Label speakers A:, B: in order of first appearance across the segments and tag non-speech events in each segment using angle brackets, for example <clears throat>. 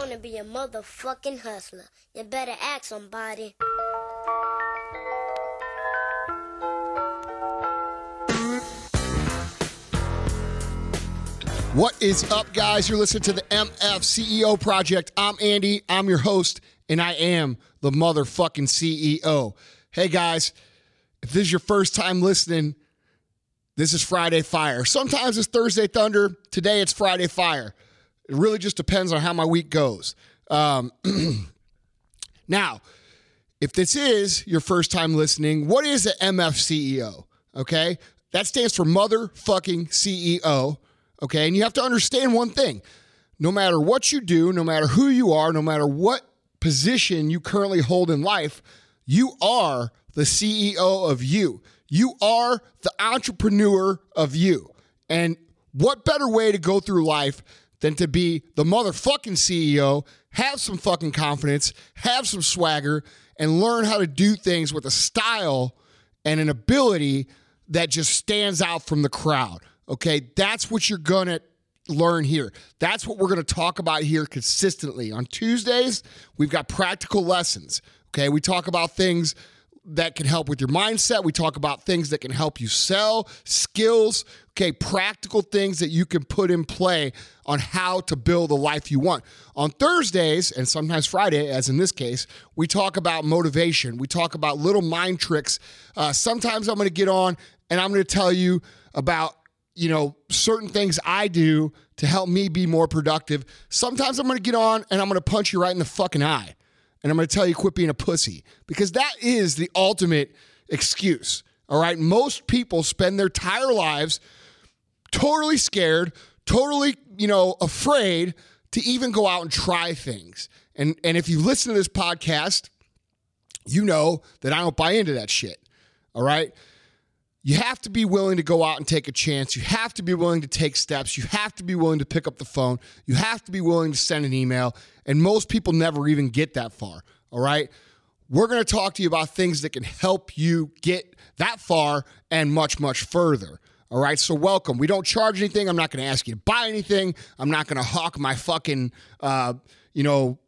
A: I wanna be a motherfucking hustler. You better ask somebody.
B: What is up, guys? You're listening to the MF CEO Project. I'm Andy. I'm your host, and I am the motherfucking CEO. Hey, guys, if this is your first time listening, this is Friday Fire. Sometimes it's Thursday Thunder. Today it's Friday Fire. It really just depends on how my week goes. Um, <clears throat> now, if this is your first time listening, what is an MF CEO? Okay, that stands for motherfucking CEO. Okay, and you have to understand one thing no matter what you do, no matter who you are, no matter what position you currently hold in life, you are the CEO of you. You are the entrepreneur of you. And what better way to go through life than to be the motherfucking CEO, have some fucking confidence, have some swagger, and learn how to do things with a style and an ability that just stands out from the crowd. Okay, that's what you're gonna learn here. That's what we're gonna talk about here consistently. On Tuesdays, we've got practical lessons. Okay, we talk about things that can help with your mindset. We talk about things that can help you sell, skills, okay, practical things that you can put in play on how to build the life you want. On Thursdays, and sometimes Friday, as in this case, we talk about motivation. We talk about little mind tricks. Uh, sometimes I'm gonna get on and I'm gonna tell you about you know, certain things I do to help me be more productive. Sometimes I'm going to get on and I'm going to punch you right in the fucking eye. And I'm going to tell you quit being a pussy because that is the ultimate excuse. All right. Most people spend their entire lives totally scared, totally, you know, afraid to even go out and try things. And and if you listen to this podcast, you know that I don't buy into that shit. All right? You have to be willing to go out and take a chance. You have to be willing to take steps. You have to be willing to pick up the phone. You have to be willing to send an email. And most people never even get that far. All right. We're going to talk to you about things that can help you get that far and much, much further. All right. So, welcome. We don't charge anything. I'm not going to ask you to buy anything. I'm not going to hawk my fucking, uh, you know,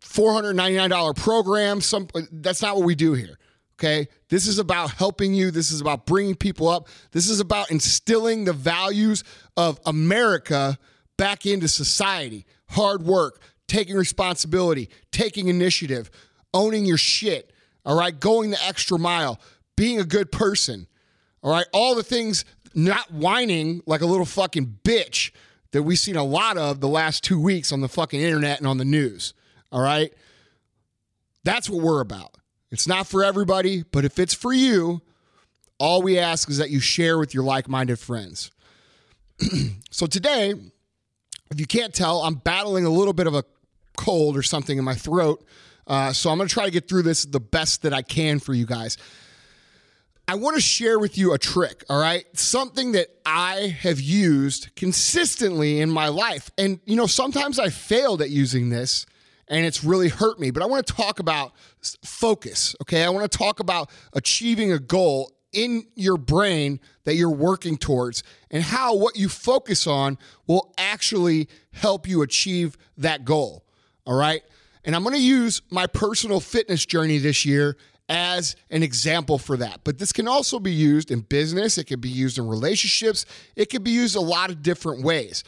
B: $499 program. Some, that's not what we do here. Okay. This is about helping you. This is about bringing people up. This is about instilling the values of America back into society. Hard work, taking responsibility, taking initiative, owning your shit. All right. Going the extra mile, being a good person. All right. All the things, not whining like a little fucking bitch that we've seen a lot of the last two weeks on the fucking internet and on the news. All right. That's what we're about. It's not for everybody, but if it's for you, all we ask is that you share with your like minded friends. <clears throat> so today, if you can't tell, I'm battling a little bit of a cold or something in my throat. Uh, so I'm going to try to get through this the best that I can for you guys. I want to share with you a trick, all right? Something that I have used consistently in my life. And, you know, sometimes I failed at using this and it's really hurt me. But I want to talk about focus, okay? I want to talk about achieving a goal in your brain that you're working towards and how what you focus on will actually help you achieve that goal, all right? And I'm going to use my personal fitness journey this year as an example for that. But this can also be used in business, it can be used in relationships, it can be used a lot of different ways.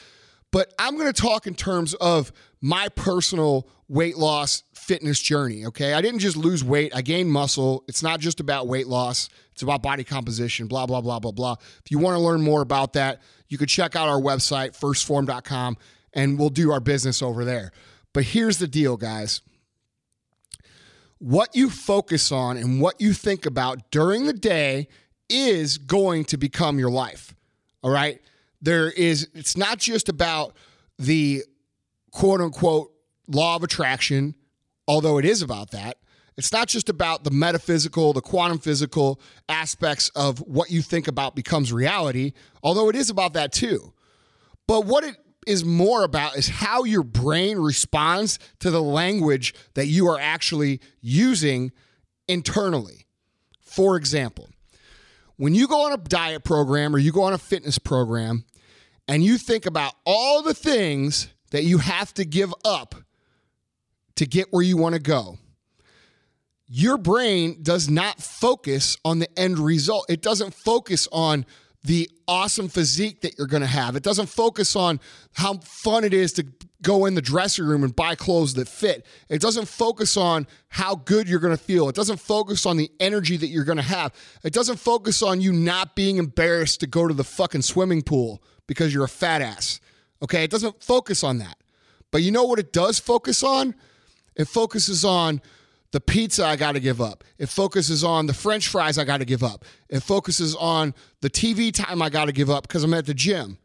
B: But I'm going to talk in terms of my personal weight loss fitness journey. Okay. I didn't just lose weight, I gained muscle. It's not just about weight loss, it's about body composition, blah, blah, blah, blah, blah. If you want to learn more about that, you could check out our website, firstform.com, and we'll do our business over there. But here's the deal, guys. What you focus on and what you think about during the day is going to become your life. All right. There is, it's not just about the quote unquote law of attraction, although it is about that. It's not just about the metaphysical, the quantum physical aspects of what you think about becomes reality, although it is about that too. But what it is more about is how your brain responds to the language that you are actually using internally. For example, when you go on a diet program or you go on a fitness program and you think about all the things that you have to give up to get where you want to go, your brain does not focus on the end result. It doesn't focus on the awesome physique that you're going to have. It doesn't focus on how fun it is to go in the dressing room and buy clothes that fit. It doesn't focus on how good you're going to feel. It doesn't focus on the energy that you're going to have. It doesn't focus on you not being embarrassed to go to the fucking swimming pool because you're a fat ass. Okay? It doesn't focus on that. But you know what it does focus on? It focuses on the pizza I got to give up. It focuses on the french fries I got to give up. It focuses on the TV time I got to give up because I'm at the gym.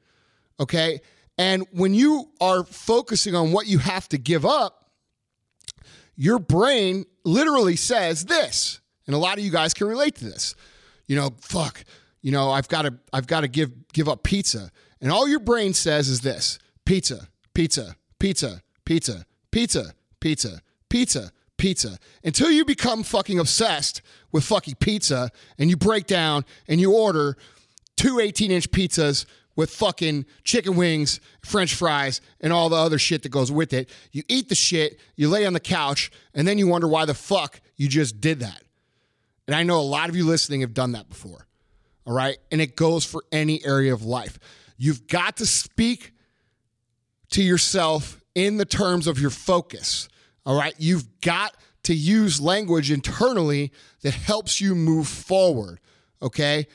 B: Okay? And when you are focusing on what you have to give up, your brain literally says this. And a lot of you guys can relate to this. You know, fuck, you know, I've got to I've got to give give up pizza. And all your brain says is this: pizza, pizza, pizza, pizza, pizza, pizza, pizza, pizza. Until you become fucking obsessed with fucking pizza and you break down and you order two 18-inch pizzas with fucking chicken wings, french fries, and all the other shit that goes with it. You eat the shit, you lay on the couch, and then you wonder why the fuck you just did that. And I know a lot of you listening have done that before. All right. And it goes for any area of life. You've got to speak to yourself in the terms of your focus. All right. You've got to use language internally that helps you move forward. Okay.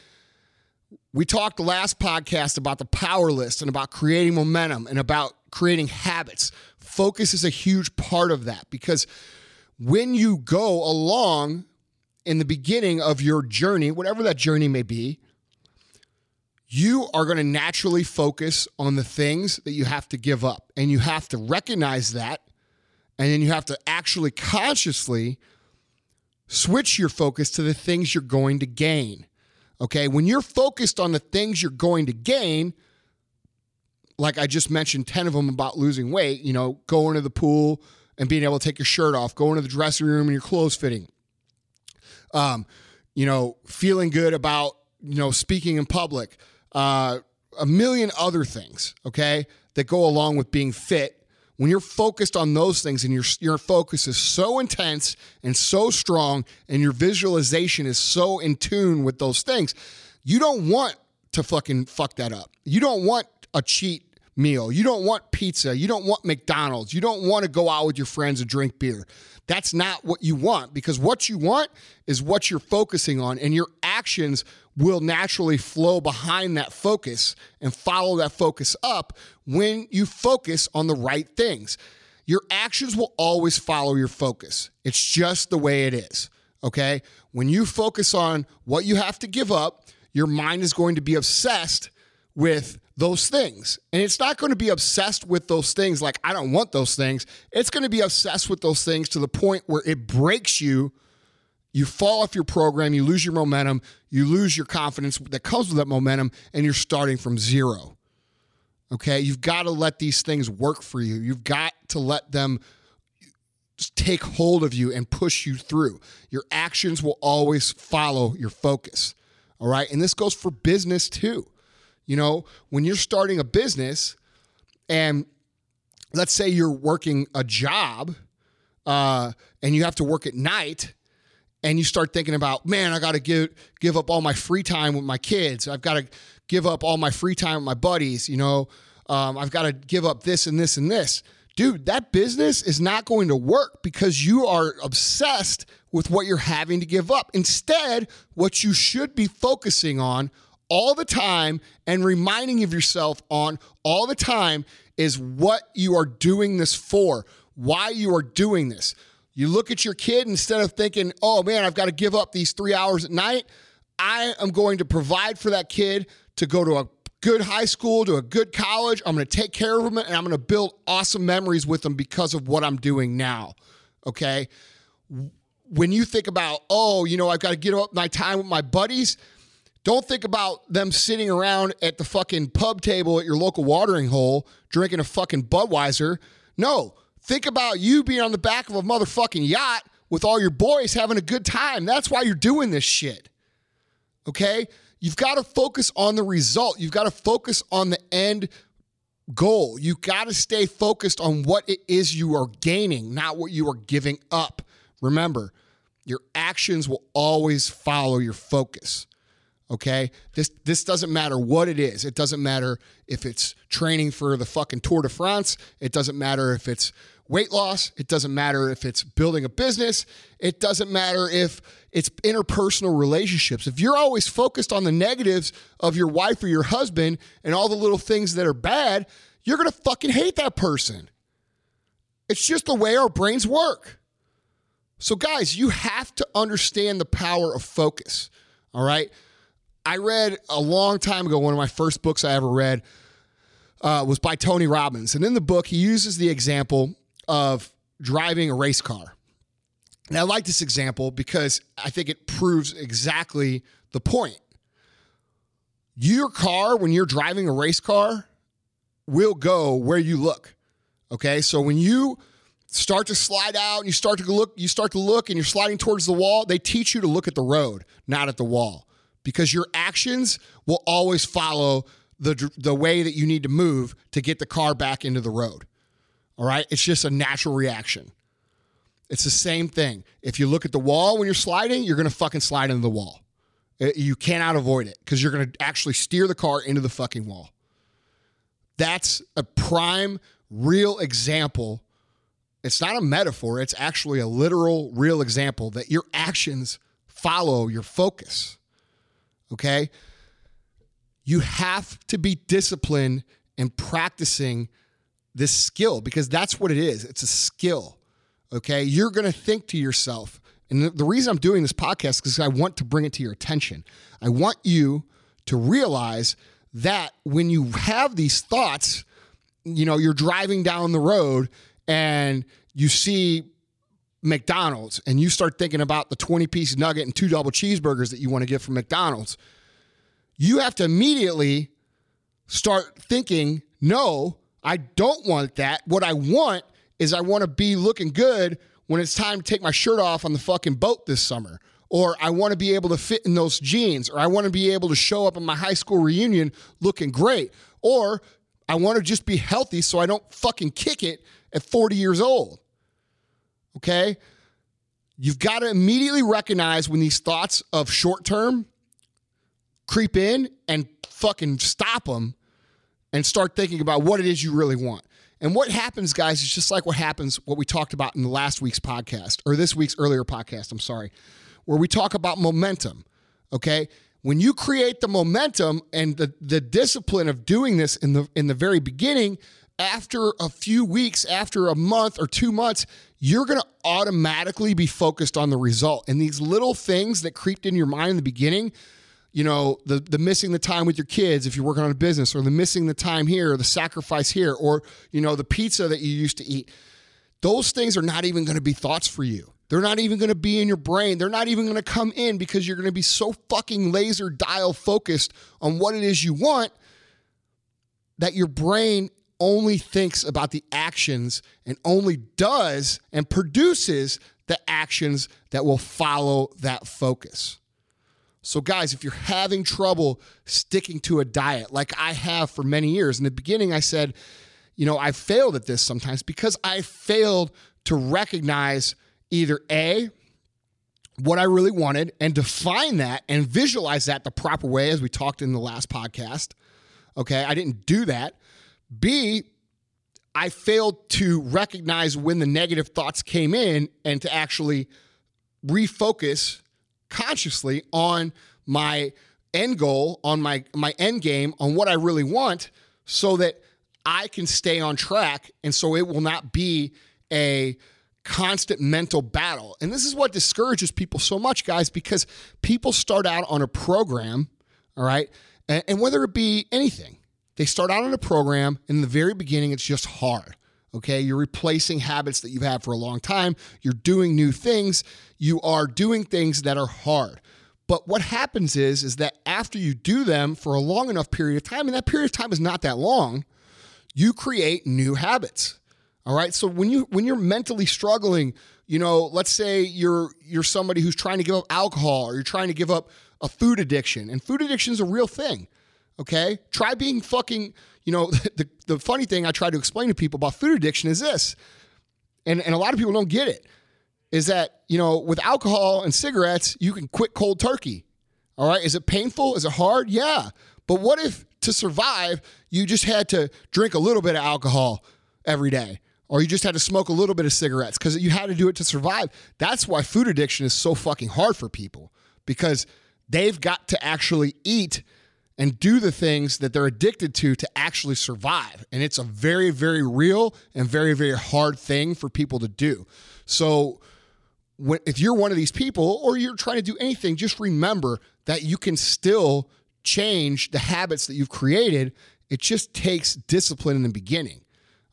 B: We talked last podcast about the power list and about creating momentum and about creating habits. Focus is a huge part of that because when you go along in the beginning of your journey, whatever that journey may be, you are going to naturally focus on the things that you have to give up. And you have to recognize that. And then you have to actually consciously switch your focus to the things you're going to gain. Okay. When you're focused on the things you're going to gain, like I just mentioned 10 of them about losing weight, you know, going to the pool and being able to take your shirt off, going to the dressing room and your clothes fitting, um, you know, feeling good about, you know, speaking in public, uh, a million other things, okay, that go along with being fit. When you're focused on those things and your, your focus is so intense and so strong and your visualization is so in tune with those things, you don't want to fucking fuck that up. You don't want a cheat meal. You don't want pizza. You don't want McDonald's. You don't want to go out with your friends and drink beer. That's not what you want because what you want is what you're focusing on, and your actions will naturally flow behind that focus and follow that focus up when you focus on the right things. Your actions will always follow your focus. It's just the way it is. Okay. When you focus on what you have to give up, your mind is going to be obsessed with those things. And it's not going to be obsessed with those things like, I don't want those things. It's going to be obsessed with those things to the point where it breaks you. You fall off your program, you lose your momentum, you lose your confidence that comes with that momentum, and you're starting from zero. Okay. You've got to let these things work for you. You've got to let them take hold of you and push you through. Your actions will always follow your focus. All right. And this goes for business too. You know, when you're starting a business and let's say you're working a job uh, and you have to work at night and you start thinking about, man, I got to give give up all my free time with my kids. I've got to give up all my free time with my buddies. You know, um, I've got to give up this and this and this. Dude, that business is not going to work because you are obsessed with what you're having to give up. Instead, what you should be focusing on all the time and reminding of yourself on all the time is what you are doing this for, why you are doing this. You look at your kid instead of thinking, oh man, I've got to give up these three hours at night. I am going to provide for that kid to go to a good high school, to a good college. I'm going to take care of them and I'm going to build awesome memories with them because of what I'm doing now. Okay. When you think about, oh, you know, I've got to give up my time with my buddies, don't think about them sitting around at the fucking pub table at your local watering hole drinking a fucking Budweiser. No, think about you being on the back of a motherfucking yacht with all your boys having a good time. That's why you're doing this shit. Okay? You've got to focus on the result. You've got to focus on the end goal. You've got to stay focused on what it is you are gaining, not what you are giving up. Remember, your actions will always follow your focus. Okay? This this doesn't matter what it is. It doesn't matter if it's training for the fucking Tour de France. It doesn't matter if it's weight loss. It doesn't matter if it's building a business. It doesn't matter if it's interpersonal relationships. If you're always focused on the negatives of your wife or your husband and all the little things that are bad, you're going to fucking hate that person. It's just the way our brains work. So, guys, you have to understand the power of focus. All right. I read a long time ago, one of my first books I ever read uh, was by Tony Robbins. And in the book, he uses the example of driving a race car. And I like this example because I think it proves exactly the point. Your car, when you're driving a race car, will go where you look. Okay. So when you start to slide out and you start to look, you start to look and you're sliding towards the wall, they teach you to look at the road, not at the wall, because your actions will always follow the, the way that you need to move to get the car back into the road. All right. It's just a natural reaction. It's the same thing. If you look at the wall when you're sliding, you're going to fucking slide into the wall. Uh, you cannot avoid it because you're going to actually steer the car into the fucking wall. That's a prime, real example. It's not a metaphor, it's actually a literal, real example that your actions follow your focus. Okay? You have to be disciplined in practicing this skill because that's what it is. It's a skill. Okay? You're to think to yourself, and the reason I'm doing this podcast is because I want to bring it to your attention. I want you to realize that when you have these thoughts, you know, you're driving down the road and you see McDonald's and you start thinking about the 20 piece nugget and two double cheeseburgers that you want to get from McDonald's, you have to immediately start thinking, no, I don't want that. What I want is I want to be looking good when it's time to take my shirt off on the fucking boat this summer or I want to be able to fit in those jeans, or I want to be able to show up at my high school reunion looking great, or I want to just be healthy so I don't fucking kick it at 40 years old. Okay? You've got to immediately recognize when these thoughts of short term creep in and fucking stop them and start thinking about what it is you really want. And what happens, guys, is just like what happens, what we talked about in the last week's podcast, or this week's earlier podcast, I'm sorry where we talk about momentum. Okay. When you create the momentum and the, the discipline of doing this in the in the very beginning, after a few weeks, after a month or two months, you're going to automatically be focused on the result. And these little things that creeped in your mind in the beginning, you know, the the missing the time with your kids if you're working on a business, or the missing the time here, or the sacrifice here, or you know, the pizza that you used to eat. Those things are not even going to be thoughts for you. They're not even going to be in your brain. They're not even going to come in because you're going to be so fucking laser dial focused on what it is you want that your brain only thinks about the actions and only does and produces the actions that will follow that focus. So, guys, if you're having trouble sticking to a diet like I have for many years, in the beginning I said, you know, I failed at this sometimes because I failed to recognize either A, what I really wanted and define that and visualize that the proper way, as we talked in the last podcast. Okay, I didn't do that. B, I failed to recognize when the negative thoughts came in and to actually refocus consciously on my end goal, on my my end game, on what I really want, so that I can stay on track, and so it will not be a constant mental battle. And this is what discourages people so much, guys, because people start out on a program, all right, and, and whether it be anything, they start out in a program, and in the very beginning, it's just hard. Okay, you're replacing habits that you've had for a long time. You're doing new things. You are doing things that are hard. But what happens is, is that after you do them for a long enough period of time, and that period of time is not that long, you create new habits. All right. So when you when you're mentally struggling, you know, let's say you're you're somebody who's trying to give up alcohol or you're trying to give up a food addiction, and food addiction is a real thing. Okay? Try being fucking, you know, <laughs> the, the funny thing I try to explain to people about food addiction is this, and, and a lot of people don't get it, is that, you know, with alcohol and cigarettes, you can quit cold turkey. All right? Is it painful? Is it hard? Yeah. But what if to survive, you just had to drink a little bit of alcohol every day? Or you just had to smoke a little bit of cigarettes because you had to do it to survive. That's why food addiction is so fucking hard for people because they've got to actually eat and do the things that they're addicted to to actually survive. And it's a very, very real and very, very hard thing for people to do. So, when, if you're one of these people or you're trying to do anything, just remember that you can still change the habits that you've created. It just takes discipline in the beginning.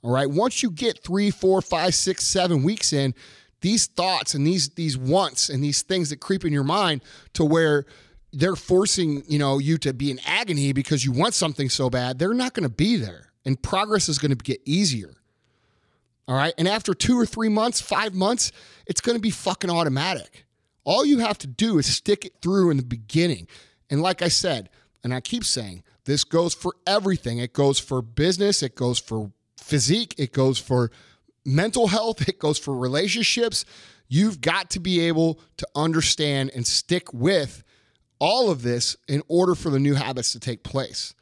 B: All right. Once you get three, four, five, six, seven weeks in, these thoughts and these these wants and these things that creep in your mind to where they're forcing you know you to be in agony because you want something so bad they're not going to be there. And progress is going to get easier. All right? And after two or three months five months it's going to be fucking automatic. All you have to do is stick it through in the beginning. And like i said and i keep saying this goes for everything. It goes for business it goes for physique it goes for mental health, <laughs> it goes for relationships. You've got to be able to understand and stick with all of this in order for the new habits to take place.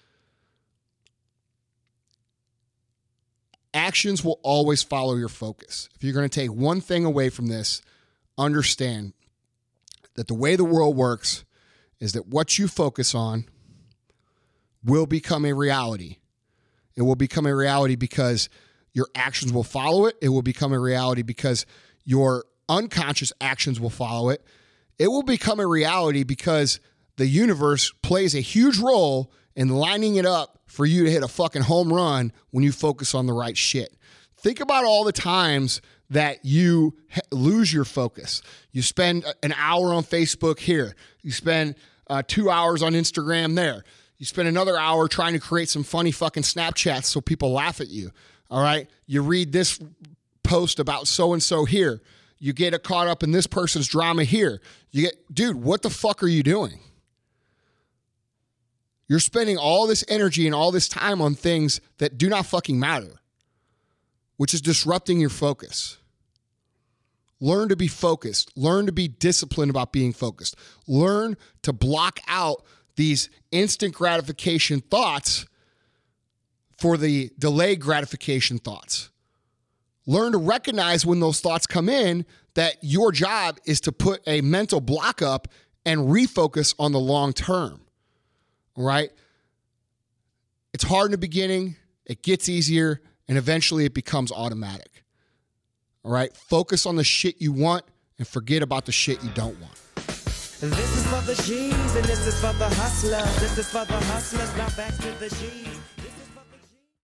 B: Actions will always follow your focus. If you're going to take one thing away from this, understand that the way the world works is that what you focus on will become a reality. It will become a reality because your actions will follow it. It will become a reality because your unconscious actions will follow it. It will become a reality because the universe plays a huge role in lining it up for you to hit a fucking home run when you focus on the right shit. Think about all the times that you lose your focus. You spend an hour on Facebook here, you spend uh, two hours on Instagram there, you spend another hour trying to create some funny fucking Snapchats so people laugh at you. All right. You read this post about so and so here. You get caught up in this person's drama here. You get, dude, what the fuck are you doing? You're spending all this energy and all this time on things that do not fucking matter, which is disrupting your focus. Learn to be focused. Learn to be disciplined about being focused. Learn to block out these instant gratification thoughts for the delayed gratification thoughts. Learn to recognize when those thoughts come in that your job is to put a mental block up and refocus on the long term. All right? It's hard in the beginning, it gets easier, and eventually it becomes automatic. All right? Focus on the shit you want and forget about the shit you don't want.
C: This is for the G's and this is for the hustlers. This is for the hustlers. Back to the G's.